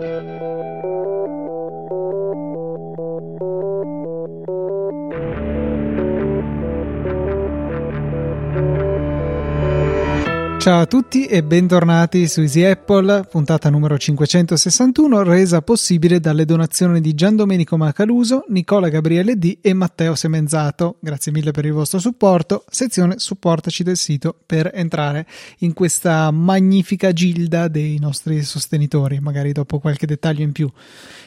Thank you. Ciao a tutti e bentornati su Easy Apple, puntata numero 561, resa possibile dalle donazioni di Gian Domenico Macaluso, Nicola Gabriele D e Matteo Semenzato. Grazie mille per il vostro supporto. Sezione supportaci del sito per entrare in questa magnifica gilda dei nostri sostenitori, magari dopo qualche dettaglio in più.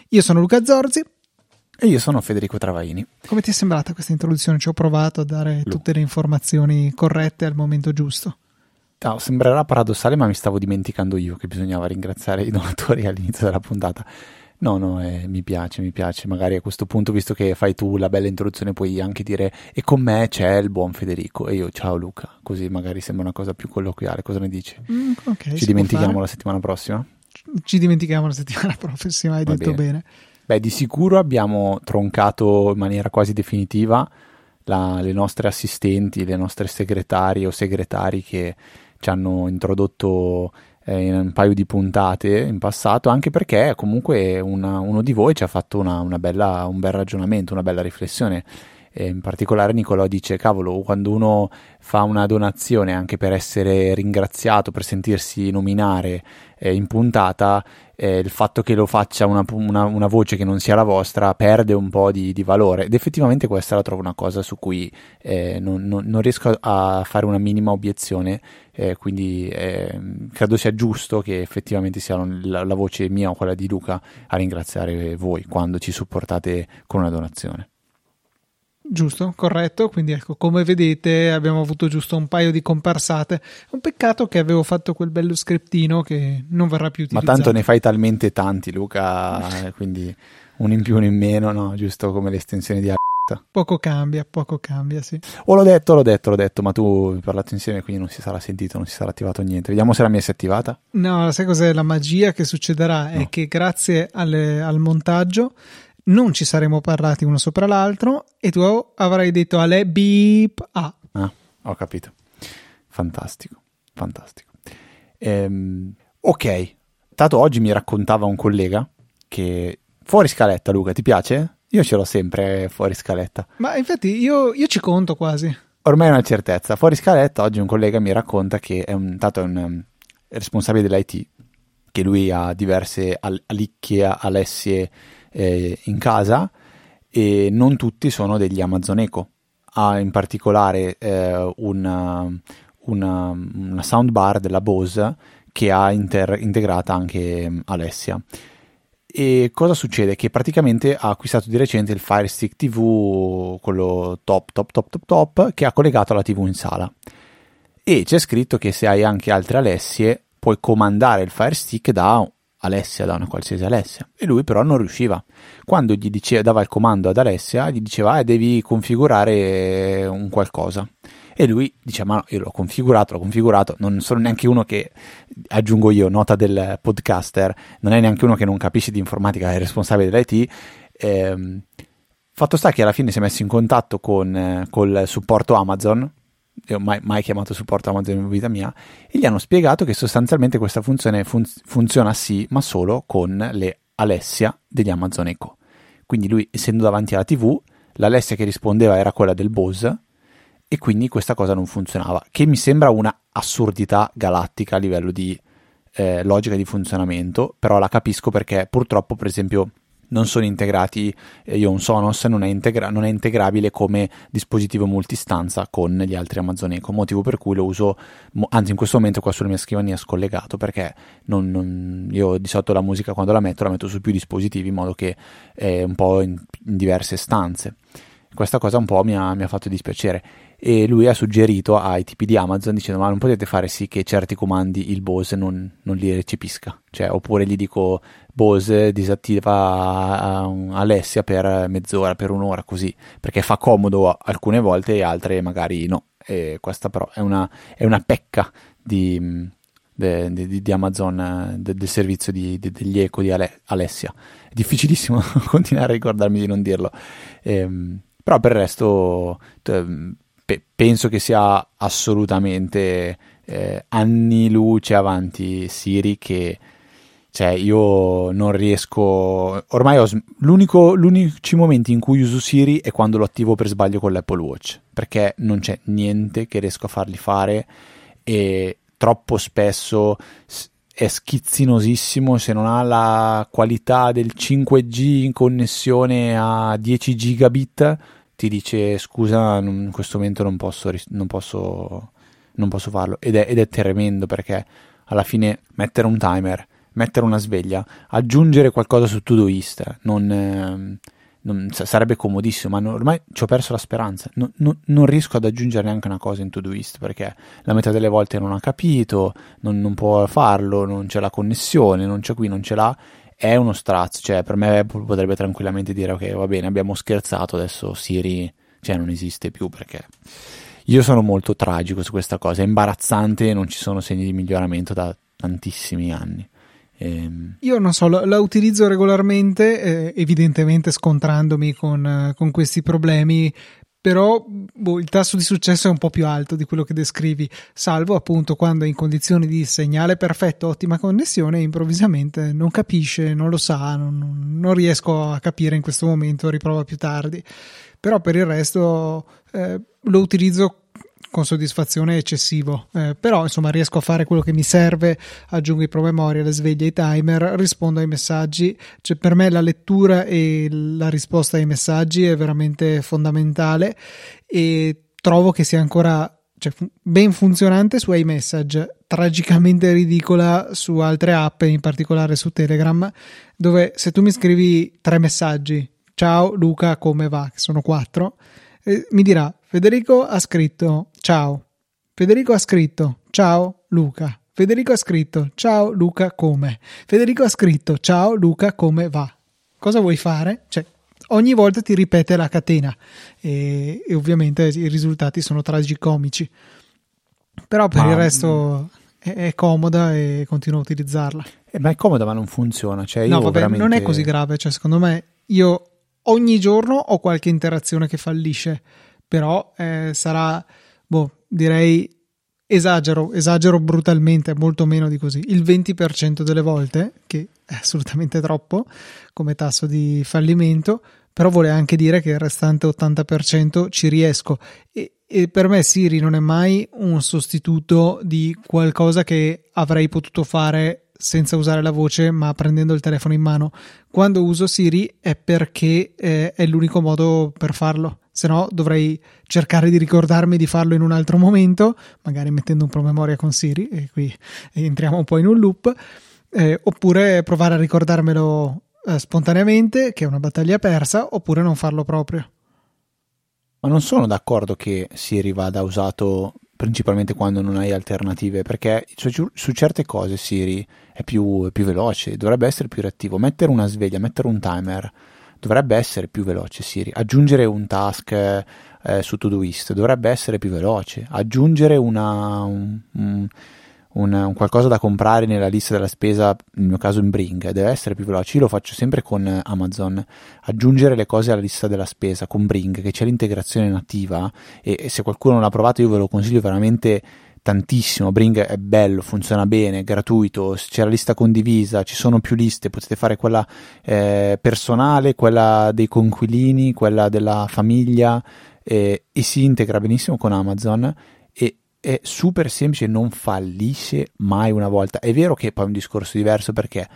Io sono Luca Zorzi, e io sono Federico Travaini. Come ti è sembrata questa introduzione? Ci ho provato a dare tutte le informazioni corrette al momento giusto. No, sembrerà paradossale, ma mi stavo dimenticando io che bisognava ringraziare i donatori all'inizio della puntata. No, no, eh, mi piace, mi piace. Magari a questo punto, visto che fai tu la bella introduzione, puoi anche dire e con me c'è il buon Federico e io ciao Luca, così magari sembra una cosa più colloquiale. Cosa ne dici? Mm, okay, Ci dimentichiamo la settimana prossima? Ci dimentichiamo la settimana prossima, hai Va detto bene. bene. Beh, di sicuro abbiamo troncato in maniera quasi definitiva la, le nostre assistenti, le nostre segretarie o segretari che ci hanno introdotto eh, in un paio di puntate in passato, anche perché comunque una, uno di voi ci ha fatto una, una bella, un bel ragionamento, una bella riflessione. E in particolare Nicolò dice, cavolo, quando uno fa una donazione anche per essere ringraziato, per sentirsi nominare eh, in puntata, eh, il fatto che lo faccia una, una, una, voce che non sia la vostra perde un po' di, di, valore. Ed effettivamente questa la trovo una cosa su cui eh, non, non, non, riesco a fare una minima obiezione eh, quindi eh, credo sia giusto che effettivamente sia la, la voce mia o quella di Luca a ringraziare voi quando ci supportate con una donazione Giusto, corretto. Quindi ecco, come vedete abbiamo avuto giusto un paio di comparsate. Un peccato che avevo fatto quel bello scriptino che non verrà più utilizzato. Ma tanto ne fai talmente tanti, Luca, quindi un in più, un in meno, no? Giusto come l'estensione di a***a. Poco cambia, poco cambia, sì. O l'ho detto, l'ho detto, l'ho detto, ma tu hai parlato insieme, quindi non si sarà sentito, non si sarà attivato niente. Vediamo se la mia si è attivata. No, sai cos'è? La magia che succederà no. è che grazie alle, al montaggio non ci saremmo parlati uno sopra l'altro e tu avrai detto alle beep A. Ah, ho capito. Fantastico, fantastico. Ehm, ok, tanto oggi mi raccontava un collega che fuori scaletta, Luca, ti piace? Io ce l'ho sempre fuori scaletta. Ma infatti io, io ci conto quasi. Ormai è una certezza. Fuori scaletta, oggi un collega mi racconta che è un, tanto è un um, responsabile dell'IT, che lui ha diverse alicchie, alessie eh, in casa e non tutti sono degli Amazon Echo. Ha in particolare eh, una, una, una, soundbar della Bose che ha inter- integrata anche mm, Alessia. E cosa succede? Che praticamente ha acquistato di recente il Fire Stick TV, quello top, top, top, top, top, che ha collegato alla TV in sala. E c'è scritto che se hai anche altre Alessie, puoi comandare il Fire Stick da Alessia, da una qualsiasi Alessia. E lui però non riusciva. Quando gli diceva, dava il comando ad Alessia, gli diceva, eh, devi configurare un qualcosa. E lui diceva, ma no, io l'ho configurato, l'ho configurato, non sono neanche uno che, aggiungo io, nota del podcaster, non è neanche uno che non capisce di informatica, è responsabile dell'IT. Eh, fatto sta che alla fine si è messo in contatto con col supporto Amazon, io ho mai, mai, chiamato supporto Amazon in vita mia, e gli hanno spiegato che sostanzialmente questa funzione fun- funziona sì, ma solo con le Alessia degli Amazon Echo. Quindi lui, essendo davanti alla TV, l'Alessia che rispondeva era quella del Bose, e quindi questa cosa non funzionava, che mi sembra una assurdità galattica a livello di eh, logica di funzionamento, però la capisco perché purtroppo, per esempio, non sono integrati, eh, io un Sonos non è, integra- non è, integrabile come dispositivo multistanza con gli altri Amazon Echo, motivo per cui lo uso, anzi in questo momento qua sulla mia scrivania scollegato, perché non, non, io di solito la musica quando la metto la metto su più dispositivi in modo che è un po' in, in diverse stanze. Questa cosa un po' mi ha, mi ha fatto dispiacere e lui ha suggerito ai tipi di Amazon dicendo ma non potete fare sì che certi comandi il Bose non, non li recepisca. Cioè, oppure gli dico Bose disattiva Alessia per mezz'ora, per un'ora così. Perché fa comodo alcune volte e altre magari no. E questa però è una, è una pecca di, de, de, di Amazon de, del servizio di, degli eco di Ale, Alessia. È difficilissimo continuare a ricordarmi di non dirlo. Ehm, però per il resto pe- penso che sia assolutamente eh, anni luce avanti Siri che cioè io non riesco ormai ho l'unico l'unici momenti in cui uso Siri è quando lo attivo per sbaglio con l'Apple Watch perché non c'è niente che riesco a fargli fare e troppo spesso è schizzinosissimo se non ha la qualità del 5G in connessione a 10 gigabit ti dice scusa in questo momento non posso, non posso, non posso farlo ed è, ed è tremendo perché alla fine mettere un timer mettere una sveglia aggiungere qualcosa su Todoist non, eh, non, sarebbe comodissimo, ma ormai ci ho perso la speranza. No, no, non riesco ad aggiungere neanche una cosa in Todoist perché la metà delle volte non ha capito, non, non, può farlo, non c'è la connessione, non c'è qui, non ce l'ha. È uno strazio, cioè per me Apple potrebbe tranquillamente dire ok, va bene, abbiamo scherzato, adesso Siri cioè, non esiste più perché io sono molto tragico su questa cosa, è imbarazzante non ci sono segni di miglioramento da tantissimi anni. Ehm... Io non so, la, la utilizzo regolarmente, eh, evidentemente scontrandomi con, eh, con questi problemi, però boh, il tasso di successo è un po' più alto di quello che descrivi, salvo appunto quando è in condizioni di segnale perfetto, ottima connessione, improvvisamente non capisce, non lo sa, non, non riesco a capire in questo momento, riprova più tardi. Però per il resto eh, lo utilizzo con soddisfazione eccessivo, eh, però insomma riesco a fare quello che mi serve, aggiungo i promemoria, le sveglie, i timer, rispondo ai messaggi, cioè per me la lettura e la risposta ai messaggi è veramente fondamentale e trovo che sia ancora cioè, ben funzionante su iMessage, tragicamente ridicola su altre app, in particolare su Telegram, dove se tu mi scrivi tre messaggi, ciao Luca, come va? Che sono quattro, eh, mi dirà Federico ha scritto ciao. Federico ha scritto ciao Luca. Federico ha scritto ciao Luca come. Federico ha scritto ciao Luca come va. Cosa vuoi fare? Cioè, ogni volta ti ripete la catena e, e ovviamente i risultati sono tragicomici. Però per ma, il resto è, è, comoda e continuo a utilizzarla. Eh, ma è comoda ma non funziona. Cioè, no, vabbè, veramente... non è così grave. Cioè, secondo me io ogni giorno ho qualche interazione che fallisce però eh, sarà, boh, direi esagero, esagero brutalmente, molto meno di così, il 20% delle volte, che è assolutamente troppo come tasso di fallimento, però vuole anche dire che il restante 80% ci riesco. E, e per me Siri non è mai un sostituto di qualcosa che avrei potuto fare senza usare la voce ma prendendo il telefono in mano. Quando uso Siri è perché eh, è l'unico modo per farlo se no dovrei cercare di ricordarmi di farlo in un altro momento, magari mettendo un promemoria con Siri, e qui entriamo un po' in un loop, eh, oppure provare a ricordarmelo eh, spontaneamente, che è una battaglia persa, oppure non farlo proprio. Ma non sono d'accordo che Siri vada usato principalmente quando non hai alternative, perché su, su certe cose Siri è più, è più veloce, dovrebbe essere più reattivo. Mettere una sveglia, mettere un timer dovrebbe essere più veloce Siri. Aggiungere un task eh, su Todoist dovrebbe essere più veloce. Aggiungere una, un, un, un, qualcosa da comprare nella lista della spesa, nel mio caso in Bring, deve essere più veloce. Io lo faccio sempre con Amazon. Aggiungere le cose alla lista della spesa con Bring, che c'è l'integrazione nativa e, e se qualcuno non l'ha provato io ve lo consiglio veramente tantissimo. Bring è bello, funziona bene, è gratuito, c'è la lista condivisa, ci sono più liste, potete fare quella eh, personale, quella dei conquilini, quella della famiglia eh, e si integra benissimo con Amazon e è super semplice, non fallisce mai una volta. È vero che poi è un discorso diverso perché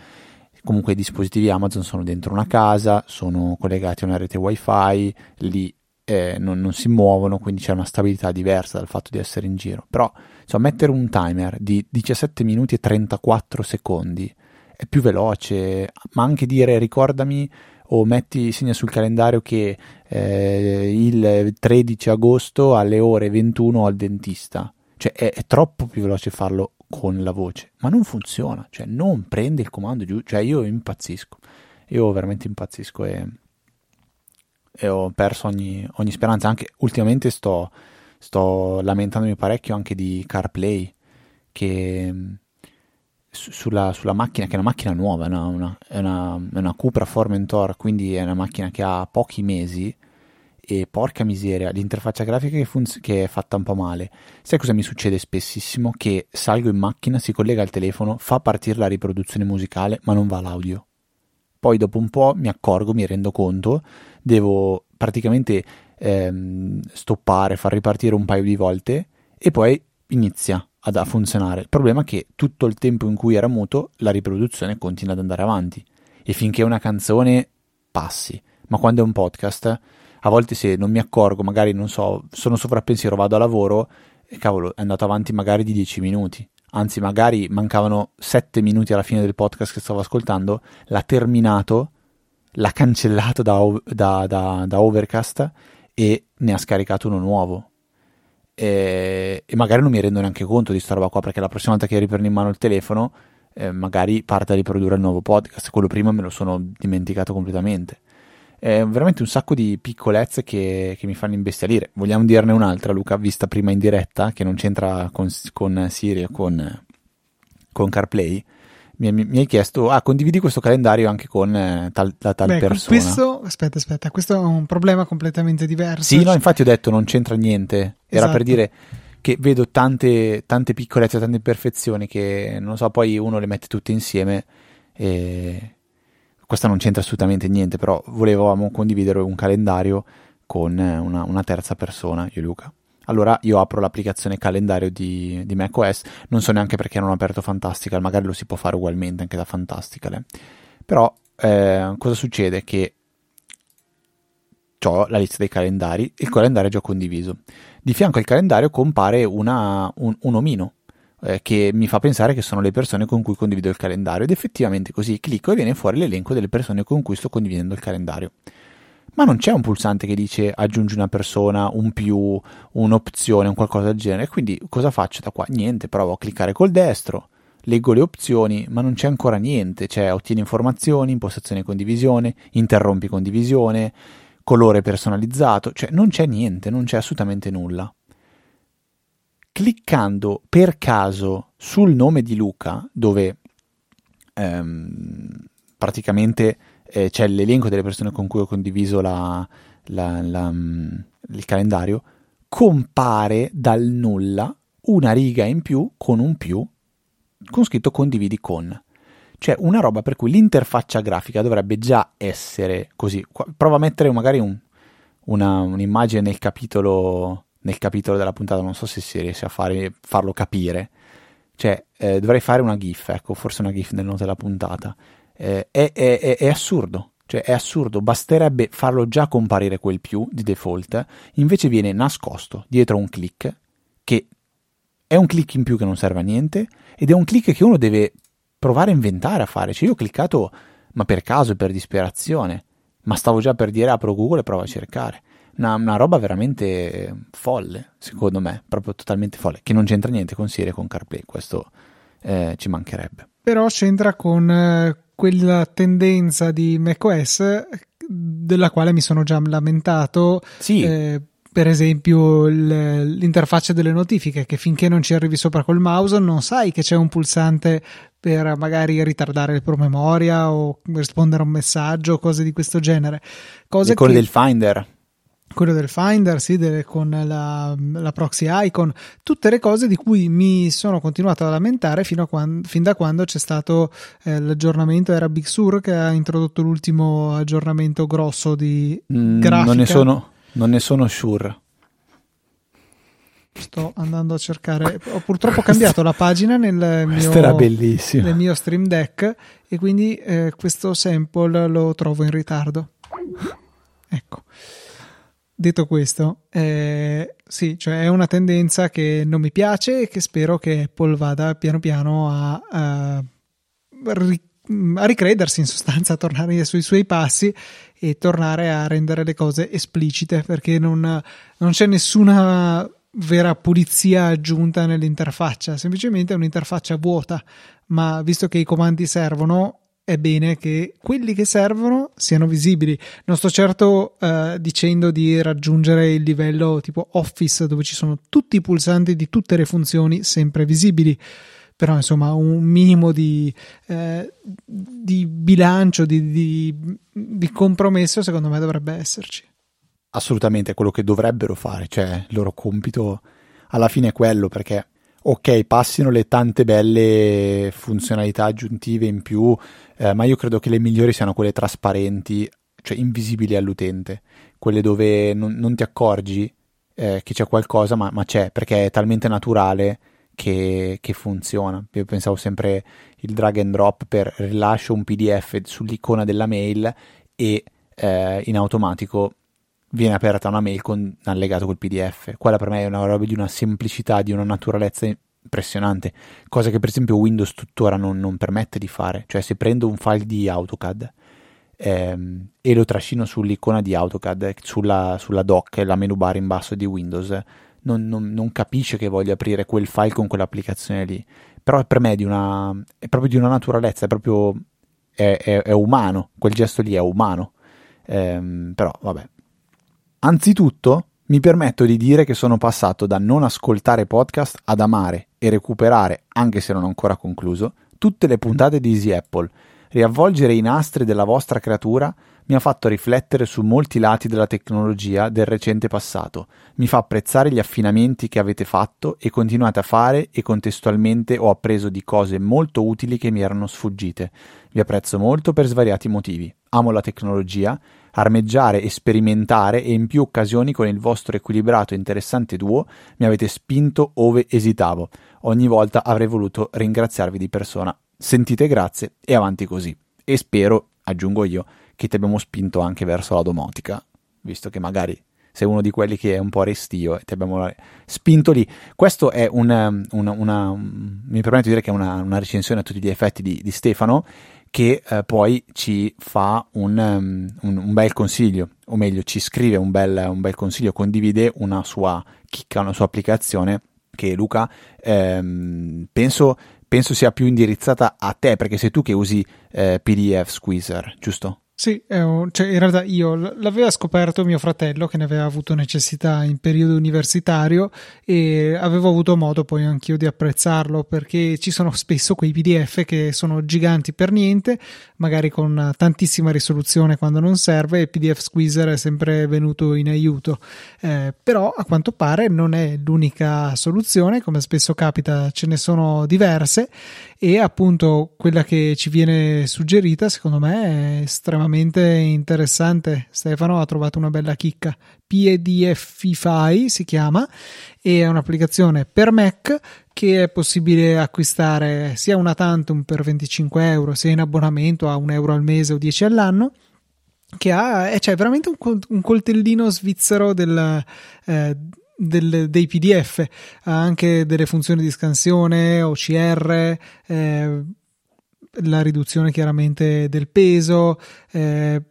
comunque i dispositivi Amazon sono dentro una casa, sono collegati a una rete wifi, lì eh, non, non, si muovono, quindi c'è una stabilità diversa dal fatto di essere in giro. Però insomma, mettere un timer di 17 minuti e 34 secondi è più veloce, ma anche dire ricordami o metti, segna sul calendario che eh, il 13 agosto alle ore 21 al dentista. Cioè è, è, troppo più veloce farlo con la voce, ma non funziona, cioè non prende il comando giù, cioè io impazzisco, io veramente impazzisco e e ho perso ogni, ogni speranza. Anche ultimamente sto, sto, lamentandomi parecchio anche di CarPlay, che sulla, sulla, macchina, che è una macchina nuova, no? una, è, una, è una Cupra Formentor, quindi è una macchina che ha pochi mesi e porca miseria, l'interfaccia grafica che, funz- che, è fatta un po' male. Sai cosa mi succede spessissimo? Che salgo in macchina, si collega al telefono, fa partire la riproduzione musicale, ma non va l'audio. Poi dopo un po' mi accorgo, mi rendo conto, devo praticamente ehm, stoppare, far ripartire un paio di volte e poi inizia ad, a funzionare. Il problema è che tutto il tempo in cui era muto la riproduzione continua ad andare avanti e finché una canzone passi, ma quando è un podcast a volte se non mi accorgo, magari non so, sono sovrappensiero, vado a lavoro e cavolo, è andato avanti magari di 10 minuti. Anzi, magari mancavano 7 minuti alla fine del podcast che stavo ascoltando, l'ha terminato, l'ha cancellato da, da, da, da Overcast e ne ha scaricato uno nuovo. E, e, magari non mi rendo neanche conto di sta roba qua perché la prossima volta che riprendo in mano il telefono eh, magari parte a riprodurre il nuovo podcast. Quello prima me lo sono dimenticato completamente. È veramente un sacco di piccolezze che, che mi fanno imbestialire. Vogliamo dirne un'altra Luca vista prima in diretta che non c'entra con, con Siri o con, con CarPlay mi, mi, hai chiesto, ah, condividi questo calendario anche con eh, tal, la tal Beh, persona. Questo, aspetta, aspetta, questo è un problema completamente diverso. Sì, no, infatti ho detto non c'entra niente. Era esatto. per dire che vedo tante, tante piccolezze, tante imperfezioni che, non so, poi uno le mette tutte insieme e questa non c'entra assolutamente niente, però volevamo condividere un calendario con una, una terza persona, io e Luca allora io apro l'applicazione calendario di, di macOS, non so neanche perché non ho aperto Fantastical, magari lo si può fare ugualmente anche da Fantastical. Eh. Però eh, cosa succede? Che ho la lista dei calendari, il calendario è già condiviso. Di fianco al calendario compare una, un, un, omino eh, che mi fa pensare che sono le persone con cui condivido il calendario ed effettivamente così clicco e viene fuori l'elenco delle persone con cui sto condividendo il calendario ma non c'è un pulsante che dice aggiungi una persona, un più, un'opzione, un qualcosa del genere. Quindi cosa faccio da qua? Niente, provo a cliccare col destro, leggo le opzioni, ma non c'è ancora niente. C'è ottieni informazioni, impostazione condivisione, interrompi condivisione, colore personalizzato, cioè non c'è niente, non c'è assolutamente nulla. Cliccando per caso sul nome di Luca, dove ehm, praticamente eh, c'è l'elenco delle persone con cui ho condiviso la, la, la, mm, il calendario, compare dal nulla una riga in più con un più con scritto condividi con. Cioè una roba per cui l'interfaccia grafica dovrebbe già essere così. Prova a mettere magari un, una, un'immagine nel capitolo, nel capitolo della puntata, non so se si riesce a fare, farlo capire. Cioè, eh, dovrei fare una GIF, ecco, forse una GIF nel note della puntata eh, è, è, è, assurdo. Cioè è assurdo, basterebbe farlo già comparire quel più di default, invece viene nascosto dietro un click che è un click in più che non serve a niente ed è un click che uno deve provare a inventare a fare. Cioè io ho cliccato ma per caso per disperazione, ma stavo già per dire apro Google e provo a cercare. Una, una, roba veramente folle, secondo me, proprio totalmente folle, che non c'entra niente con Siri e con CarPlay, questo eh, ci mancherebbe. Però c'entra con eh, quella tendenza di macOS della quale mi sono già lamentato. Sì. Eh, per esempio l'interfaccia delle notifiche che finché non ci arrivi sopra col mouse non sai che c'è un pulsante per magari ritardare il promemoria o rispondere a un messaggio cose di questo genere cose con che... del Finder quello del Finder, sì, delle, con la, la, proxy icon, tutte le cose di cui mi sono continuato a lamentare fino a quando, fin da quando c'è stato eh, l'aggiornamento, era Big Sur che ha introdotto l'ultimo aggiornamento grosso di mm, grafica. Non ne sono, non ne sono sure. Sto andando a cercare, ho purtroppo cambiato la pagina nel mio, nel mio Stream Deck e quindi eh, questo sample lo trovo in ritardo. Ecco. Detto questo, eh, sì, cioè è una tendenza che non mi piace e che spero che Apple vada piano piano a, a, a ricredersi, in sostanza, a tornare sui suoi passi e tornare a rendere le cose esplicite, perché non, non c'è nessuna vera pulizia aggiunta nell'interfaccia, semplicemente è un'interfaccia vuota, ma visto che i comandi servono, è bene che quelli che servono siano visibili. Non sto certo eh, dicendo di raggiungere il livello tipo Office dove ci sono tutti i pulsanti di tutte le funzioni sempre visibili, però insomma un minimo di, eh, di bilancio, di, di, di compromesso secondo me dovrebbe esserci. assolutamente quello che dovrebbero fare, cioè il loro compito alla fine è quello perché ok, passino le tante belle funzionalità aggiuntive in più, eh, ma io credo che le migliori siano quelle trasparenti, cioè invisibili all'utente, quelle dove non, non ti accorgi eh, che c'è qualcosa, ma, ma, c'è, perché è talmente naturale che, che, funziona. Io pensavo sempre il drag and drop per rilascio un PDF sull'icona della mail e eh, in automatico viene aperta una mail con allegato quel PDF. Quella per me è una roba di una semplicità, di una naturalezza impressionante, cosa che per esempio Windows tuttora non, non permette di fare. Cioè se prendo un file di AutoCAD ehm, e lo trascino sull'icona di AutoCAD, sulla, sulla dock, la menu bar in basso di Windows, non, non, non, capisce che voglio aprire quel file con quell'applicazione lì. Però per me è, una, è proprio di una naturalezza, è proprio è, è, è umano, quel gesto lì è umano. Ehm, però vabbè, Anzitutto, mi permetto di dire che sono passato da non ascoltare podcast ad amare e recuperare, anche se non ho ancora concluso, tutte le puntate di Easy Apple. Riavvolgere i nastri della vostra creatura mi ha fatto riflettere su molti lati della tecnologia del recente passato, mi fa apprezzare gli affinamenti che avete fatto e continuate a fare e contestualmente ho appreso di cose molto utili che mi erano sfuggite. Vi apprezzo molto per svariati motivi. Amo la tecnologia armeggiare e sperimentare e in più occasioni con il vostro equilibrato e interessante duo mi avete spinto ove esitavo. Ogni volta avrei voluto ringraziarvi di persona. Sentite grazie e avanti così. E spero, aggiungo io, che ti abbiamo spinto anche verso la domotica, visto che magari sei uno di quelli che è un po' restio e ti abbiamo spinto lì. Questo è un, una, una, mi permetto di dire che è una, una recensione a tutti gli effetti di, di Stefano che eh, poi ci fa un, um, un, un, bel consiglio, o meglio ci scrive un bel, un bel, consiglio, condivide una sua chicca, una sua applicazione che Luca ehm, penso, penso, sia più indirizzata a te perché sei tu che usi eh, PDF Squeezer, giusto? Sì, cioè in realtà io l'aveva scoperto mio fratello che ne aveva avuto necessità in periodo universitario e avevo avuto modo poi anch'io di apprezzarlo perché ci sono spesso quei PDF che sono giganti per niente, magari con tantissima risoluzione quando non serve e PDF Squeezer è sempre venuto in aiuto. Eh, però a quanto pare non è l'unica soluzione, come spesso capita ce ne sono diverse e appunto quella che ci viene suggerita secondo me è estremamente interessante. Stefano ha trovato una bella chicca. PDFify si chiama e è un'applicazione per Mac che è possibile acquistare sia una tantum per 25 euro sia in abbonamento a un euro al mese o 10 all'anno che ha eh, cioè veramente un, un coltellino svizzero del eh, del, dei PDF, ha anche delle funzioni di scansione, OCR, eh, la riduzione chiaramente del peso, eh,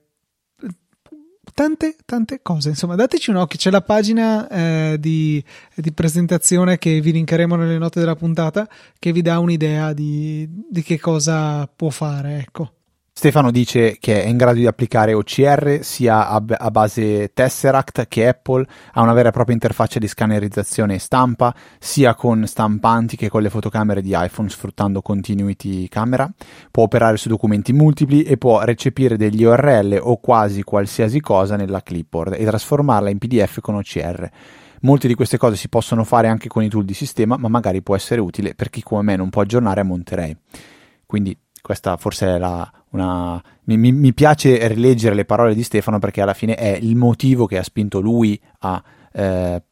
tante, tante cose. Insomma, dateci un occhio. C'è la pagina eh, di, di, presentazione che vi linkeremo nelle note della puntata che vi dà un'idea di, di che cosa può fare. Ecco. Stefano dice che è in grado di applicare OCR sia a, a, base Tesseract che Apple, ha una vera e propria interfaccia di scannerizzazione e stampa, sia con stampanti che con le fotocamere di iPhone sfruttando Continuity Camera, può operare su documenti multipli e può recepire degli URL o quasi qualsiasi cosa nella clipboard e trasformarla in PDF con OCR. Molte di queste cose si possono fare anche con i tool di sistema, ma magari può essere utile per chi come me non può aggiornare a Monterey. Quindi questa forse è la, una... Mi, mi, mi, piace rileggere le parole di Stefano perché alla fine è il motivo che ha spinto lui a eh,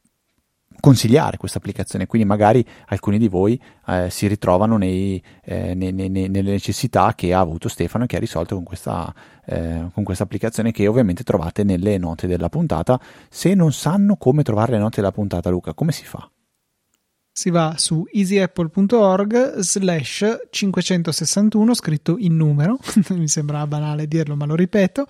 consigliare questa applicazione. Quindi magari alcuni di voi eh, si ritrovano nei, eh, nei, nei, nelle necessità che ha avuto Stefano e che ha risolto con questa, eh, con questa applicazione che ovviamente trovate nelle note della puntata. Se non sanno come trovare le note della puntata, Luca, come si fa? Si va su easyapple.org slash 561 scritto in numero mi sembra banale dirlo ma lo ripeto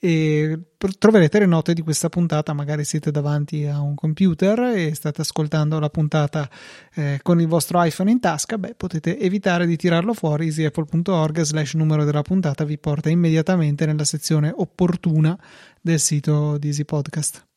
e troverete le note di questa puntata magari siete davanti a un computer e state ascoltando la puntata eh, con il vostro iPhone in tasca beh potete evitare di tirarlo fuori easyapple.org slash numero della puntata vi porta immediatamente nella sezione opportuna del sito di Easy Podcast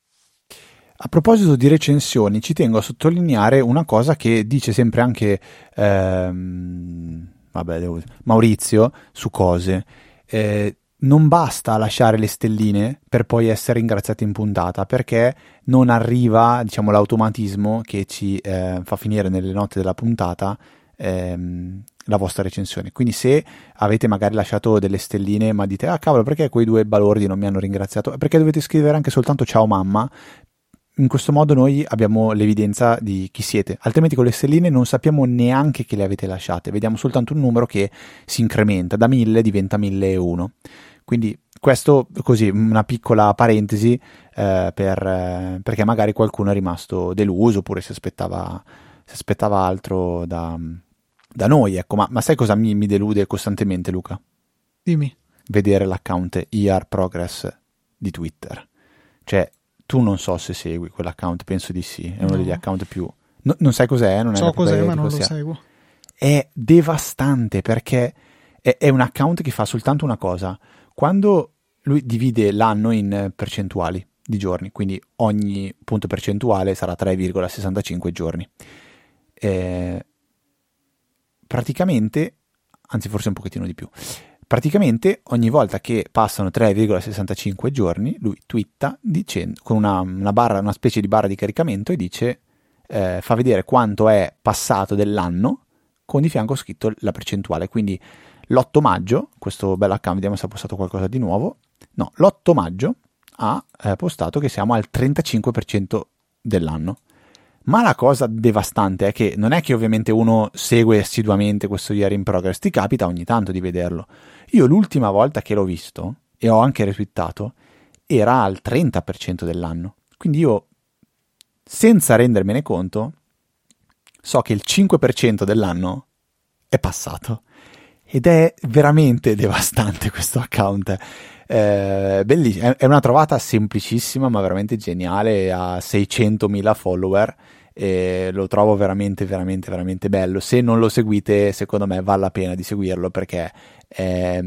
a proposito di recensioni, ci tengo a sottolineare una cosa che dice sempre anche ehm, vabbè, devo, Maurizio su cose. Eh, non basta lasciare le stelline per poi essere ringraziati in puntata perché non arriva diciamo l'automatismo che ci eh, fa finire nelle note della puntata ehm, la vostra recensione quindi se avete magari lasciato delle stelline ma dite ah cavolo perché quei due balordi non mi hanno ringraziato perché dovete scrivere anche soltanto ciao mamma in questo modo noi abbiamo l'evidenza di chi siete, altrimenti con le stelline non sappiamo neanche che le avete lasciate, vediamo soltanto un numero che si incrementa, da 1000 diventa 1001. Quindi questo così, una piccola parentesi eh, per, eh, perché magari qualcuno è rimasto deluso oppure si aspettava, si aspettava altro da, da noi. Ecco. Ma, ma, sai cosa mi, mi, delude costantemente Luca? Dimmi. Vedere l'account ER Progress di Twitter. Cioè, tu non so se segui quell'account, penso di sì, è uno no. degli account più... No, non sai cos'è? Non so cos'è, ma non lo seguo. È devastante perché è, è un account che fa soltanto una cosa quando lui divide l'anno in percentuali di giorni, quindi ogni punto percentuale sarà 3,65 giorni. Eh, praticamente, anzi forse un pochettino di più, praticamente ogni volta che passano 3,65 giorni lui twitta dicendo, con una, una, barra, una specie di barra di caricamento e dice, eh, fa vedere quanto è passato dell'anno con di fianco scritto la percentuale, quindi l'8 maggio, questo bel account, vediamo se ha postato qualcosa di nuovo. No, l'8 maggio ha eh, postato che siamo al 35% dell'anno. Ma la cosa devastante è che non è che ovviamente uno segue assiduamente questo year in progress, ti capita ogni tanto di vederlo. Io l'ultima volta che l'ho visto, e ho anche retweetato, era al 30% dell'anno. Quindi io, senza rendermene conto, so che il 5% dell'anno è passato ed è veramente devastante questo account. Eh, bellissimo. È una trovata semplicissima ma veramente geniale, ha 600.000 follower e lo trovo veramente veramente veramente bello. Se non lo seguite secondo me vale la pena di seguirlo perché è,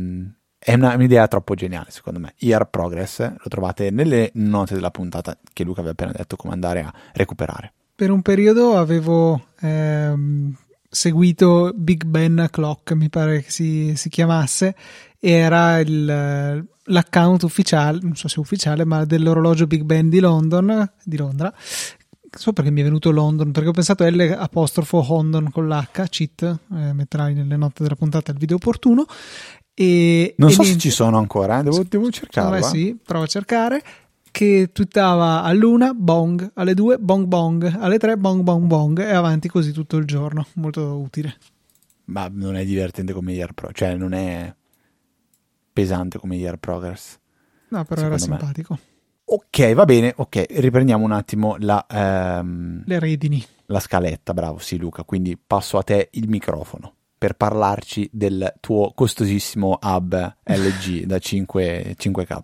è una, un'idea troppo geniale secondo me. Year Progress lo trovate nelle note della puntata che Luca aveva appena detto come andare a recuperare. Per un periodo avevo ehm, seguito Big Ben Clock, mi pare che si, si chiamasse, era il, l'account ufficiale, non so se ufficiale, ma dell'orologio Big Ben di London, di Londra. Non so perché mi è venuto London, perché ho pensato L apostrofo London con l'H, cheat, eh, metterai nelle note della puntata il video opportuno. E, non e so niente. se ci sono ancora, eh? devo, devo cercarlo. Eh sì, prova a cercare che twittava all'una bong, alle due bong bong, alle tre bong bong bong e avanti così tutto il giorno. Molto utile. Ma non è divertente come Year Pro, cioè non è pesante come Year Progress. No, però era simpatico. Me. Ok, va bene, ok, riprendiamo un attimo la... Ehm, Le redini. La scaletta, bravo, sì Luca, quindi passo a te il microfono per parlarci del tuo costosissimo hub LG da 5, 5K.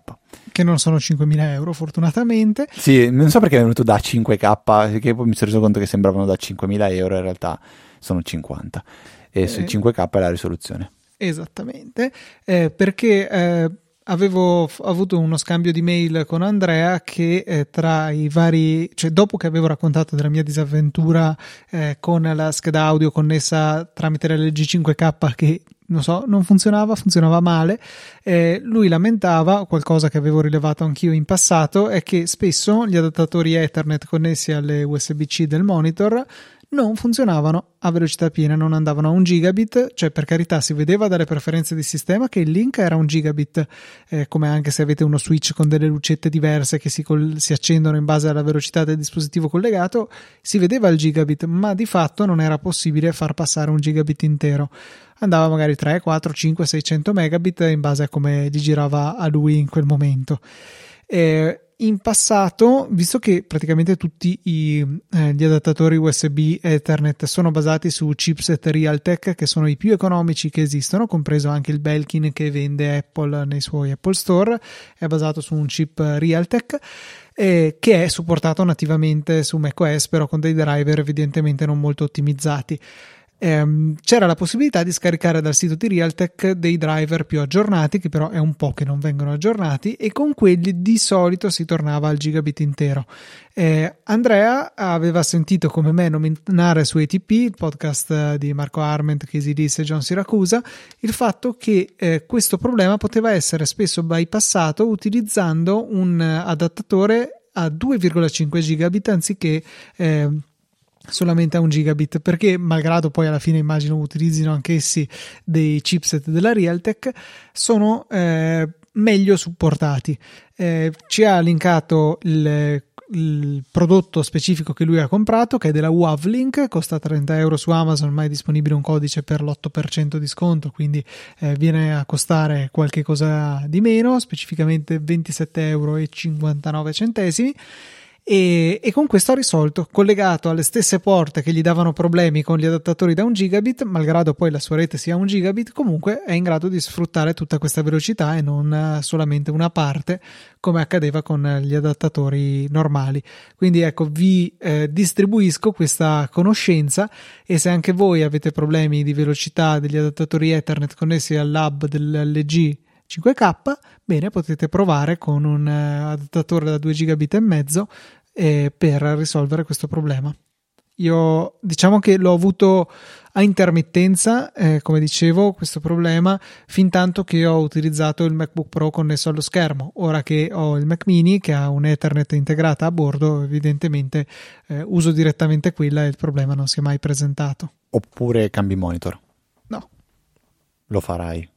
Che non sono 5.000 euro, fortunatamente. Sì, non so perché è venuto da 5K, perché poi mi sono reso conto che sembravano da 5.000 euro, in realtà sono 50. E eh, 5K è la risoluzione. Esattamente, eh, perché eh, avevo avuto uno scambio di mail con Andrea che eh, tra i vari, cioè dopo che avevo raccontato della mia disavventura eh, con la scheda audio connessa tramite l'LG 5K che non so, non funzionava, funzionava male, eh, lui lamentava qualcosa che avevo rilevato anch'io in passato è che spesso gli adattatori Ethernet connessi alle USB-C del monitor non funzionavano a velocità piena, non andavano a un gigabit, cioè per carità si vedeva dalle preferenze di sistema che il link era un gigabit, eh, come anche se avete uno switch con delle lucette diverse che si, col- si, accendono in base alla velocità del dispositivo collegato, si vedeva il gigabit, ma di fatto non era possibile far passare un gigabit intero. Andava magari 3, 4, 5, 600 megabit in base a come gli girava a lui in quel momento. Eh, in passato, visto che praticamente tutti i, eh, gli adattatori USB Ethernet sono basati su chipset Realtek, che sono i più economici che esistono, compreso anche il Belkin che vende Apple nei suoi Apple Store, è basato su un chip Realtek. Eh, che è supportato nativamente su macOS, però con dei driver evidentemente non molto ottimizzati. Ehm, c'era la possibilità di scaricare dal sito di Realtek dei driver più aggiornati, che però è un po' che non vengono aggiornati, e con quelli di solito si tornava al gigabit intero. Eh, Andrea aveva sentito come me nominare su ATP, il podcast di Marco Arment, Casey Diss e John Siracusa, il fatto che eh, questo problema poteva essere spesso bypassato utilizzando un adattatore a 2,5 gigabit anziché eh, solamente a un gigabit perché malgrado poi alla fine immagino utilizzino anch'essi dei chipset della Realtek sono eh, meglio supportati. Eh, ci ha linkato il il prodotto specifico che lui ha comprato, che è della Wavlink, costa 30 euro su Amazon, ma è disponibile un codice per l'8% di sconto, quindi eh, viene a costare qualche cosa di meno, specificamente 27,59 euro e, e, con questo ha risolto, collegato alle stesse porte che gli davano problemi con gli adattatori da un gigabit, malgrado poi la sua rete sia un gigabit, comunque è in grado di sfruttare tutta questa velocità e non eh, solamente una parte come accadeva con gli adattatori normali. Quindi ecco, vi eh, distribuisco questa conoscenza e se anche voi avete problemi di velocità degli adattatori Ethernet connessi al lab dell'LG 5K, bene, potete provare con un uh, adattatore da 2 gigabit e mezzo eh, per risolvere questo problema. Io diciamo che l'ho avuto a intermittenza, eh, come dicevo, questo problema fin tanto che ho utilizzato il MacBook Pro connesso allo schermo. Ora che ho il Mac Mini che ha un Ethernet integrata a bordo, evidentemente eh, uso direttamente quella e il problema non si è mai presentato. Oppure cambi monitor? No. Lo farai?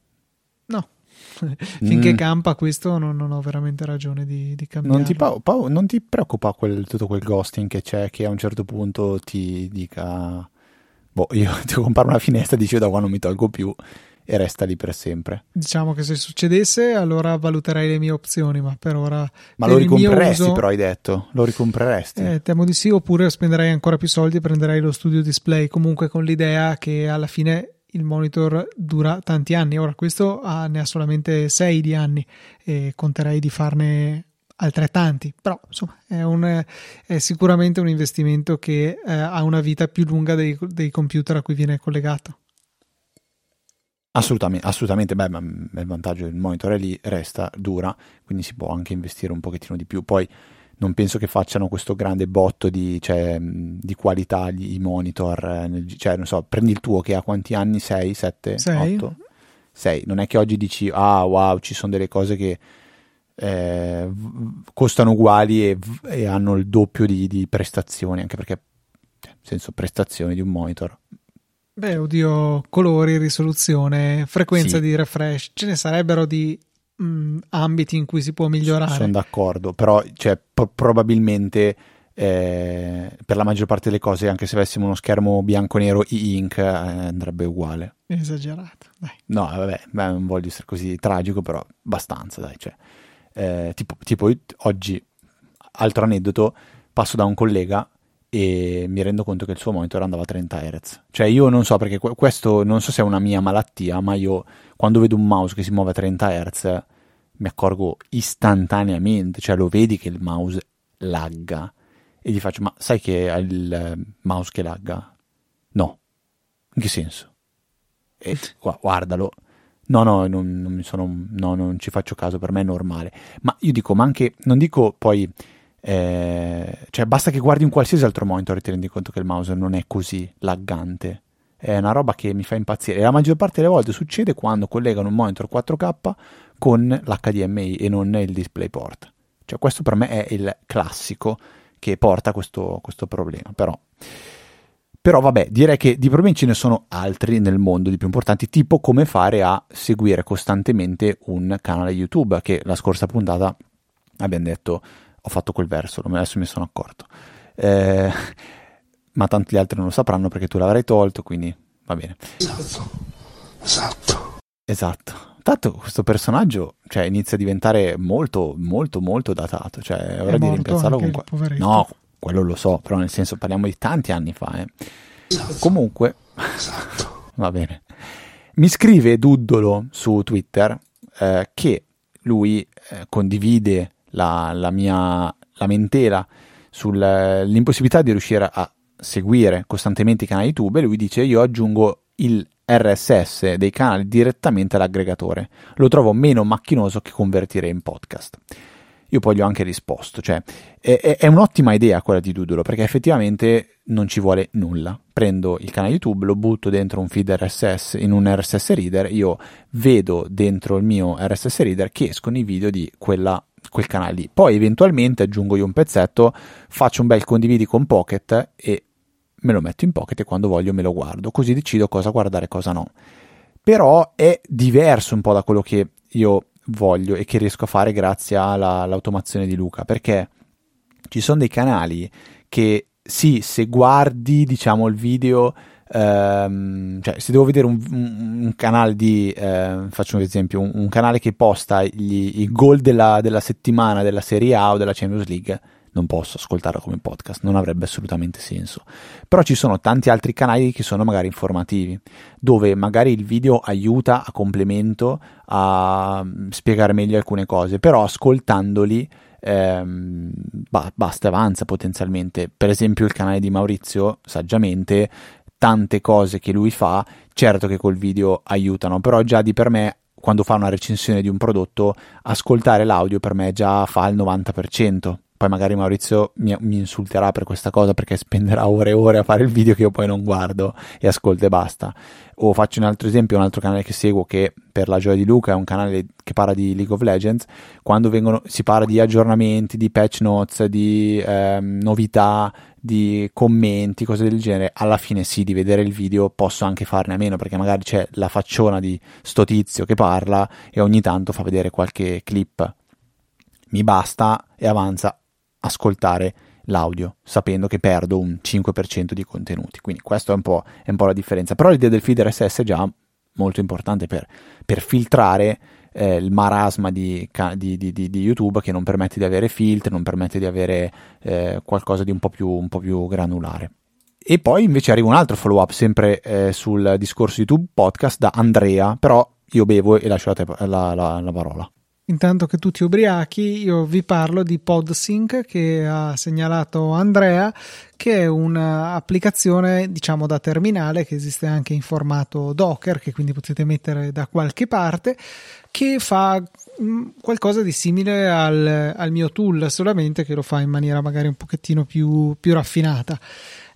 Finché mm. campa questo non, non, ho veramente ragione di, di cambiare. Non ti, pa- pa- non ti preoccupa quel, tutto quel ghosting che c'è che a un certo punto ti dica boh io devo comprare una finestra dici io da qua non mi tolgo più e resta lì per sempre. Diciamo che se succedesse allora valuterei le mie opzioni, ma per ora... Ma per lo ricompreresti uso, però hai detto? Lo ricompreresti? Eh, temo di sì, oppure spenderei ancora più soldi e prenderei lo studio display, comunque con l'idea che alla fine il monitor dura tanti anni. Ora questo ha, ne ha solamente 6 di anni e conterei di farne altrettanti, però insomma è, un, è sicuramente un investimento che eh, ha una vita più lunga dei, dei, computer a cui viene collegato. Assolutamente, assolutamente, beh, ma il vantaggio del monitor è lì, resta, dura, quindi si può anche investire un pochettino di più. Poi non penso che facciano questo grande botto di, cioè, di qualità i monitor. Eh, nel, cioè, non so, prendi il tuo che ha quanti anni? 6, 7, 8? 6. Non è che oggi dici, ah wow, ci sono delle cose che eh, costano uguali e, e, hanno il doppio di, di prestazioni, anche perché, cioè, nel senso, prestazioni di un monitor. Beh, oddio, colori, risoluzione, frequenza sì. di refresh, ce ne sarebbero di mh, mm, ambiti in cui si può migliorare. Sono d'accordo, però cioè, p- probabilmente eh, per la maggior parte delle cose, anche se avessimo uno schermo bianco-nero e-ink, eh, andrebbe uguale. Esagerato, dai. No, vabbè, beh, non voglio essere così tragico, però abbastanza, dai. Cioè, eh, tipo, tipo oggi, altro aneddoto, passo da un collega e mi rendo conto che il suo monitor andava a 30 Hz. Cioè io non so perché questo non so se è una mia malattia, ma io quando vedo un mouse che si muove a 30 Hz mi accorgo istantaneamente, cioè lo vedi che il mouse lagga e gli faccio "Ma sai che è il mouse che lagga?" No. In che senso? E guardalo. No, no, non, non, sono, no, non ci faccio caso, per me è normale. Ma io dico, ma anche, non dico poi eh, cioè basta che guardi un qualsiasi altro monitor e ti rendi conto che il mouse non è così laggante. È una roba che mi fa impazzire. E la maggior parte delle volte succede quando collegano un monitor 4K con l'HDMI e non il DisplayPort. Cioè questo per me è il classico che porta questo, questo problema. Però, però vabbè, direi che di problemi ce ne sono altri nel mondo di più importanti, tipo come fare a seguire costantemente un canale YouTube, che la scorsa puntata abbiamo detto ho fatto quel verso, adesso mi sono accorto. Eh, ma tanti altri non lo sapranno perché tu l'avrai tolto, quindi va bene. Esatto, esatto. Esatto. Tanto questo personaggio cioè, inizia a diventare molto, molto, molto datato. Cioè, è ora è di rimpiazzarlo con... No, quello lo so, però nel senso parliamo di tanti anni fa. Eh. Esatto. Comunque, esatto. va bene. Mi scrive Duddolo su Twitter eh, che lui eh, condivide la, la mia lamentela sull'impossibilità di riuscire a seguire costantemente i canali YouTube lui dice io aggiungo il RSS dei canali direttamente all'aggregatore. Lo trovo meno macchinoso che convertire in podcast. Io poi gli ho anche risposto, cioè è, è, un'ottima idea quella di Doodle perché effettivamente non ci vuole nulla. Prendo il canale YouTube, lo butto dentro un feed RSS in un RSS reader, io vedo dentro il mio RSS reader che escono i video di quella, quel canale lì. Poi eventualmente aggiungo io un pezzetto, faccio un bel condividi con Pocket e me lo metto in Pocket e quando voglio me lo guardo, così decido cosa guardare e cosa no. Però è diverso un po' da quello che io voglio e che riesco a fare grazie alla, all'automazione di Luca, perché ci sono dei canali che sì, se guardi diciamo il video, ehm, cioè se devo vedere un, un, canale di, eh, faccio un esempio, un, un, canale che posta gli, i gol della, della settimana della Serie A o della Champions League, non posso ascoltarlo come podcast, non avrebbe assolutamente senso. Però ci sono tanti altri canali che sono magari informativi, dove magari il video aiuta a complemento a mm, spiegare meglio alcune cose, però ascoltandoli ehm, basta avanza potenzialmente. Per esempio il canale di Maurizio, saggiamente, tante cose che lui fa, certo che col video aiutano, però già di per me quando fa una recensione di un prodotto, ascoltare l'audio per me già fa il 90% poi magari Maurizio mi, mi, insulterà per questa cosa perché spenderà ore e ore a fare il video che io poi non guardo e ascolto e basta. O faccio un altro esempio, un altro canale che seguo che per la gioia di Luca è un canale che parla di League of Legends, quando vengono, si parla di aggiornamenti, di patch notes, di ehm, novità, di commenti, cose del genere, alla fine sì, di vedere il video posso anche farne a meno perché magari c'è la facciona di sto tizio che parla e ogni tanto fa vedere qualche clip mi basta e avanza ascoltare l'audio, sapendo che perdo un 5% di contenuti. Quindi questo è un po', è un po la differenza. Però l'idea del feed RSS è già molto importante per, per filtrare eh, il marasma di, di, di, di, YouTube che non permette di avere filtri, non permette di avere eh, qualcosa di un po, più, un po' più granulare. E poi invece arriva un altro follow up sempre eh, sul discorso YouTube podcast da Andrea, però io bevo e lascio la, la, la, la parola. Intanto che tutti ubriachi, io vi parlo di PodSync che ha segnalato Andrea, che è un'applicazione, diciamo, da terminale che esiste anche in formato Docker, che quindi potete mettere da qualche parte, che fa mm, qualcosa di simile al, al mio tool, solamente che lo fa in maniera magari un pochettino più, più raffinata.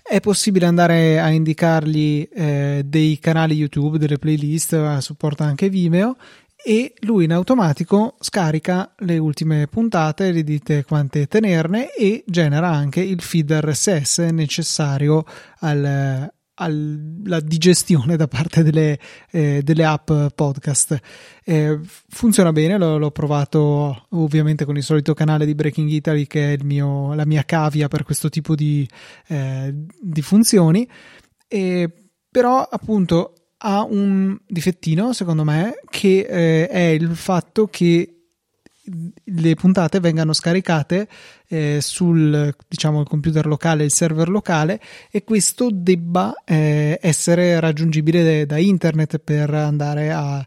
È possibile andare a indicargli eh, dei canali YouTube, delle playlist, supporta anche Vimeo e lui in automatico scarica le ultime puntate, gli dite quante tenerne e genera anche il feed RSS necessario al, alla digestione da parte delle, eh, delle app podcast. Eh, funziona bene, l'ho, l'ho, provato ovviamente con il solito canale di Breaking Italy che è mio, la mia cavia per questo tipo di, eh, di funzioni. E, però appunto ha un difettino, secondo me, che eh, è il fatto che le puntate vengano scaricate eh, sul diciamo computer locale, il server locale e questo debba eh, essere raggiungibile da internet per andare a,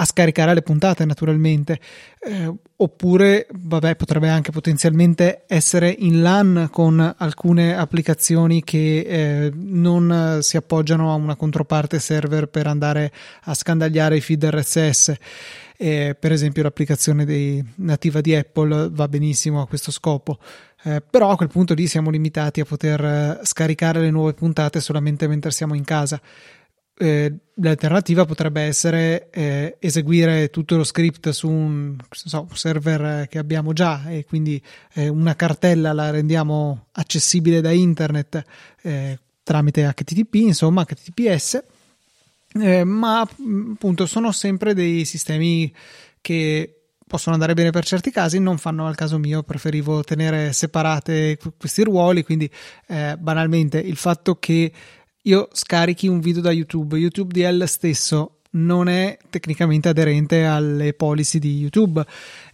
a scaricare le puntate naturalmente. Eh, oppure vabbè potrebbe anche potenzialmente essere in LAN con alcune applicazioni che eh, non si appoggiano a una controparte server per andare a scandagliare i feed RSS eh, per esempio l'applicazione dei, nativa di Apple va benissimo a questo scopo. Eh, però a quel punto lì siamo limitati a poter eh, scaricare le nuove puntate solamente mentre siamo in casa eh, l'alternativa potrebbe essere eh, eseguire tutto lo script su un so, server che abbiamo già e quindi eh, una cartella la rendiamo accessibile da internet eh, tramite HTTP, insomma HTTPS, eh, ma appunto sono sempre dei sistemi che possono andare bene per certi casi, non fanno al caso mio, preferivo tenere separate questi ruoli, quindi eh, banalmente il fatto che io scarichi un video da YouTube, YouTube DL stesso non è tecnicamente aderente alle policy di YouTube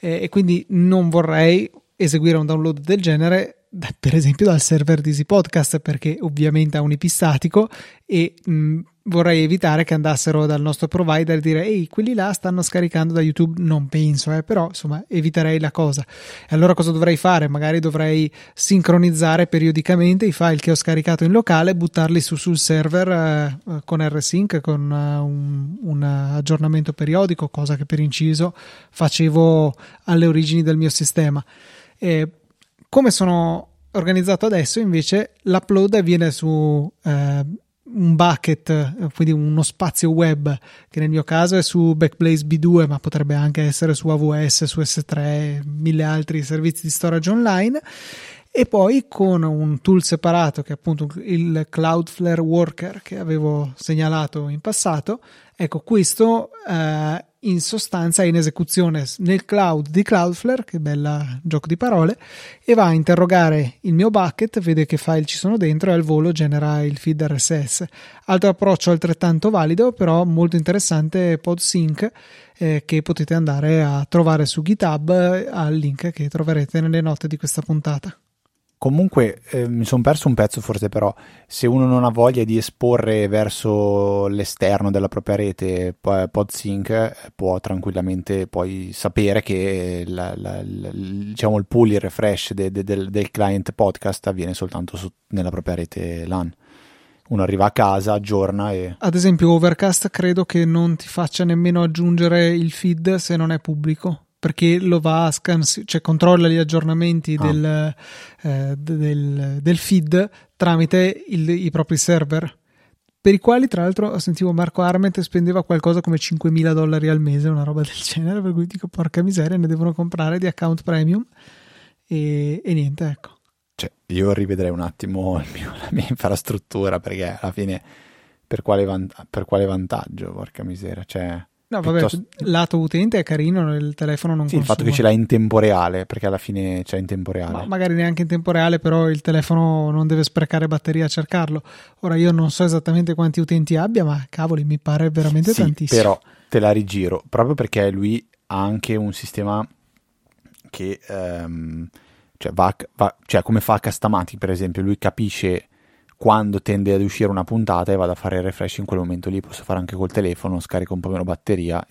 eh, e quindi non vorrei eseguire un download del genere per esempio dal server di Easy Podcast perché ovviamente ha un IP statico e mh, vorrei evitare che andassero dal nostro provider e dire ehi quelli là stanno scaricando da YouTube. Non penso eh, però insomma eviterei la cosa. E allora cosa dovrei fare? Magari dovrei sincronizzare periodicamente i file che ho scaricato in locale e buttarli su sul server eh, con rsync con uh, un, un, aggiornamento periodico cosa che per inciso facevo alle origini del mio sistema. E come sono organizzato adesso invece l'upload avviene su eh, un bucket, quindi uno spazio web che nel mio caso è su Backblaze B2, ma potrebbe anche essere su AWS, su S3, mille altri servizi di storage online. E poi con un tool separato che è appunto il Cloudflare Worker che avevo segnalato in passato, ecco questo eh, in sostanza è in esecuzione nel cloud di Cloudflare, che bella gioco di parole, e va a interrogare il mio bucket, vede che file ci sono dentro e al volo genera il feed RSS. Altro approccio altrettanto valido, però molto interessante, PodSync, eh, che potete andare a trovare su GitHub al link che troverete nelle note di questa puntata. Comunque eh, mi sono perso un pezzo forse però, se uno non ha voglia di esporre verso l'esterno della propria rete PodSync può tranquillamente poi sapere che la, la, la, diciamo il pull, il refresh de, de, del, del, client podcast avviene soltanto su, nella propria rete LAN. Uno arriva a casa, aggiorna e... Ad esempio Overcast credo che non ti faccia nemmeno aggiungere il feed se non è pubblico perché lo va a scan, cioè controlla gli aggiornamenti ah. del, eh, del, del, feed tramite il, i propri server. Per i quali, tra l'altro, sentivo Marco Arment spendeva qualcosa come 5.000 dollari al mese, una roba del genere. Per cui dico, porca miseria, ne devono comprare di account premium. E, e niente, ecco. Cioè, io rivedrei un attimo mio, la mia infrastruttura perché alla fine per quale, van- per quale vantaggio, porca miseria. Cioè, No, vabbè, piuttosto... lato utente è carino, il telefono non sì, consuma. il fatto che ce l'hai in tempo reale, perché alla fine c'è in tempo reale. Ma magari neanche in tempo reale, però il telefono non deve sprecare batteria a cercarlo. Ora io non so esattamente quanti utenti abbia, ma cavoli, mi pare veramente sì, tantissimo. Però te la rigiro, proprio perché lui ha anche un sistema che ehm, cioè, va, va, cioè come fa Customati, per esempio, lui capisce quando tende ad uscire una puntata e vado a fare il refresh in quel momento lì, posso fare anche col telefono, scarico un po' meno batteria.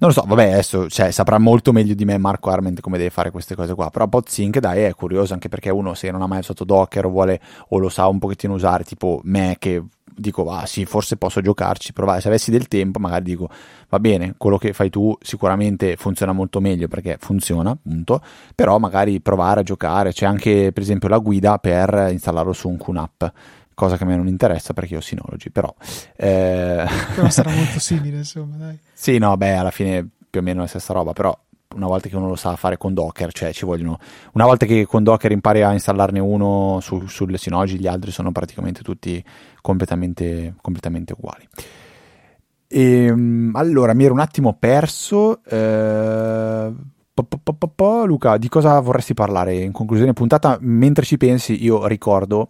Non lo so, vabbè, adesso cioè, saprà molto meglio di me Marco Arment come deve fare queste cose qua. Però PodSync, dai, è curioso anche perché uno se non ha mai usato Docker o vuole o lo sa un pochettino usare, tipo me che dico, ah sì, forse posso giocarci, provare. Se avessi del tempo, magari dico, va bene, quello che fai tu sicuramente funziona molto meglio perché funziona, appunto, però magari provare a giocare. C'è anche, per esempio, la guida per installarlo su un QNAP cosa che a me non interessa perché io ho Synology, però... Eh... però sarà molto simile, insomma, dai. Sì, no, beh, alla fine più o meno la stessa roba, però una volta che uno lo sa fare con Docker, cioè ci vogliono una volta che con Docker impari a installarne uno su, sulle Synology, gli altri sono praticamente tutti completamente, completamente uguali. E, ehm, allora, mi ero un attimo perso. Eh, po, po, po, Luca, di cosa vorresti parlare in conclusione puntata? Mentre ci pensi, io ricordo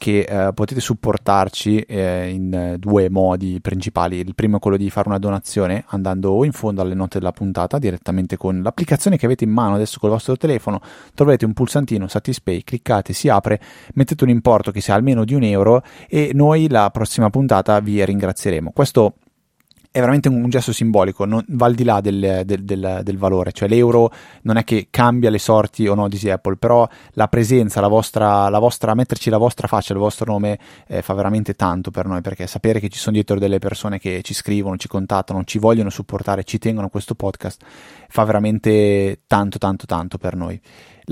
che eh, potete supportarci eh, in due modi principali. Il primo è quello di fare una donazione andando o in fondo alle note della puntata direttamente con l'applicazione che avete in mano adesso col vostro telefono, troverete un pulsantino Satispay, cliccate, si apre, mettete un importo che sia almeno di un euro e noi la prossima puntata vi ringrazieremo. Questo è veramente un, gesto simbolico, non, va al di là del, del, del, del, valore, cioè l'euro non è che cambia le sorti o no di Apple, però la presenza, la vostra, la vostra, metterci la vostra faccia, il vostro nome eh, fa veramente tanto per noi, perché sapere che ci sono dietro delle persone che ci scrivono, ci contattano, ci vogliono supportare, ci tengono questo podcast, fa veramente tanto tanto tanto per noi.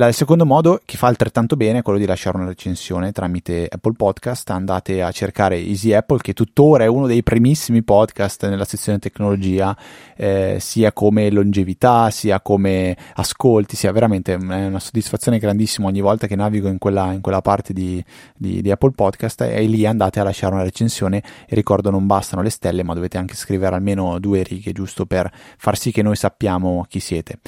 Il secondo modo, che fa altrettanto bene, è quello di lasciare una recensione tramite Apple Podcast. Andate a cercare Easy Apple, che tuttora è uno dei primissimi podcast nella sezione tecnologia, eh, sia come longevità, sia come ascolti, sia veramente una soddisfazione grandissima ogni volta che navigo in quella, in quella parte di, di, di, Apple Podcast e lì andate a lasciare una recensione e ricordo non bastano le stelle, ma dovete anche scrivere almeno due righe, giusto per far sì che noi sappiamo chi siete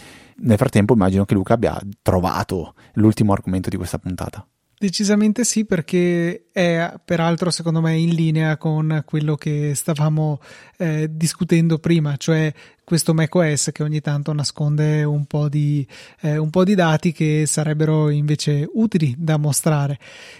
nel frattempo immagino che Luca abbia trovato l'ultimo argomento di questa puntata. Decisamente sì, perché è peraltro secondo me in linea con quello che stavamo eh, discutendo prima, cioè questo macOS che ogni tanto nasconde un po, di, eh, un po' di dati che sarebbero invece utili da mostrare.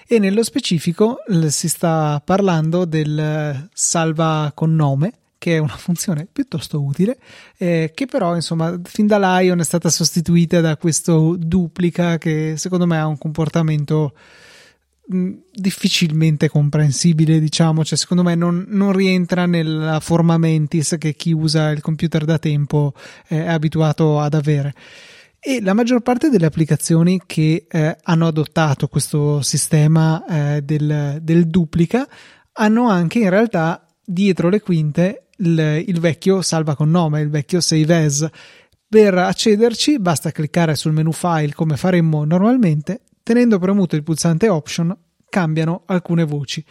E nello specifico si sta parlando del salva con nome che è una funzione piuttosto utile, eh, che però insomma fin da Lion è stata sostituita da questo duplica che secondo me ha un comportamento mh, difficilmente comprensibile, diciamo, cioè secondo me non, non, rientra nella forma mentis che chi usa il computer da tempo eh, è abituato ad avere. E la maggior parte delle applicazioni che eh, hanno adottato questo sistema eh, del, del duplica hanno anche in realtà dietro le quinte il, il vecchio salva con nome, il vecchio save as. Per accederci basta cliccare sul menu file come faremmo normalmente, tenendo premuto il pulsante option cambiano alcune voci.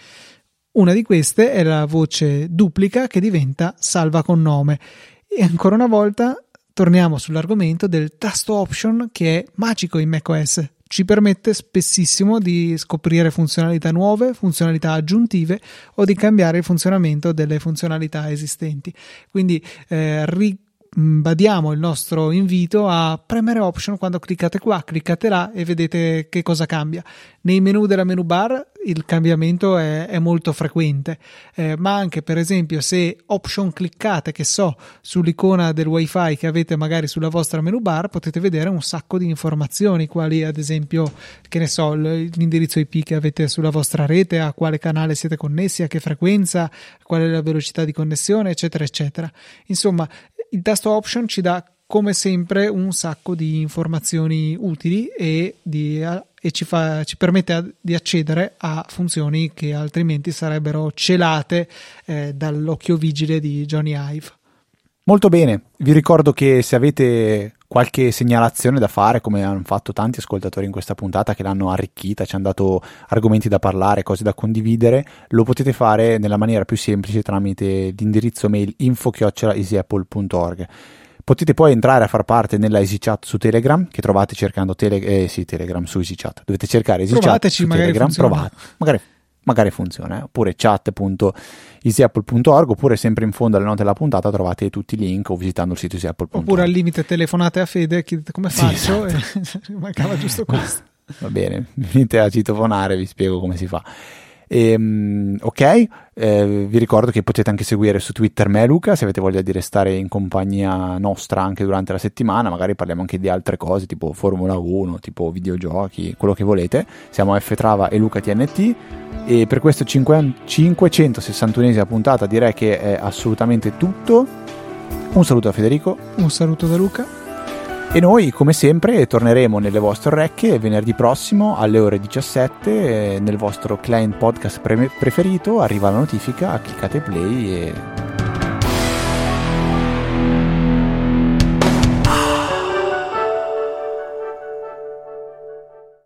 Una di queste è la voce duplica che diventa salva con nome e ancora una volta torniamo sull'argomento del tasto option che è magico in macOS ci permette spessissimo di scoprire funzionalità nuove, funzionalità aggiuntive o di cambiare il funzionamento delle funzionalità esistenti. Quindi eh, ribadiamo il nostro invito a premere option quando cliccate qua, cliccate là e vedete che cosa cambia. Nei menu della menu bar il cambiamento è, è molto frequente, eh, ma anche per esempio se option cliccate, che so, sull'icona del wifi che avete magari sulla vostra menu bar, potete vedere un sacco di informazioni, quali ad esempio, che ne so, l'indirizzo IP che avete sulla vostra rete, a quale canale siete connessi, a che frequenza, qual è la velocità di connessione, eccetera, eccetera. Insomma, il tasto option ci dà come sempre un sacco di informazioni utili e, di, e ci, fa, ci, permette di accedere a funzioni che altrimenti sarebbero celate eh, dall'occhio vigile di Johnny Ive. Molto bene, vi ricordo che se avete qualche segnalazione da fare, come hanno fatto tanti ascoltatori in questa puntata che l'hanno arricchita, ci hanno dato argomenti da parlare, cose da condividere, lo potete fare nella maniera più semplice tramite l'indirizzo mail info-easyapple.org. Potete poi entrare a far parte nella EasyChat su Telegram, che trovate cercando tele- eh, sì, Telegram su EasyChat. Dovete cercare EasyChat Provateci, su Telegram, provate. Magari, magari funziona, eh? oppure chat.easyapple.org, oppure sempre in fondo alle note della puntata trovate tutti i link o visitando il sito easyapple.org. Oppure al limite telefonate a Fede, chiedete come faccio, sì, esatto. e mancava giusto questo. Va bene, venite a citofonare, vi spiego come si fa. E, ehm, ok, eh, vi ricordo che potete anche seguire su Twitter me Luca se avete voglia di restare in compagnia nostra anche durante la settimana, magari parliamo anche di altre cose tipo Formula 1, tipo videogiochi, quello che volete. Siamo F Trava e Luca TNT e per questa 561esima puntata direi che è assolutamente tutto. Un saluto a Federico. Un saluto da Luca. E noi, come sempre, torneremo nelle vostre orecchie venerdì prossimo alle ore 17 nel vostro client podcast pre- preferito. Arriva la notifica, cliccate play e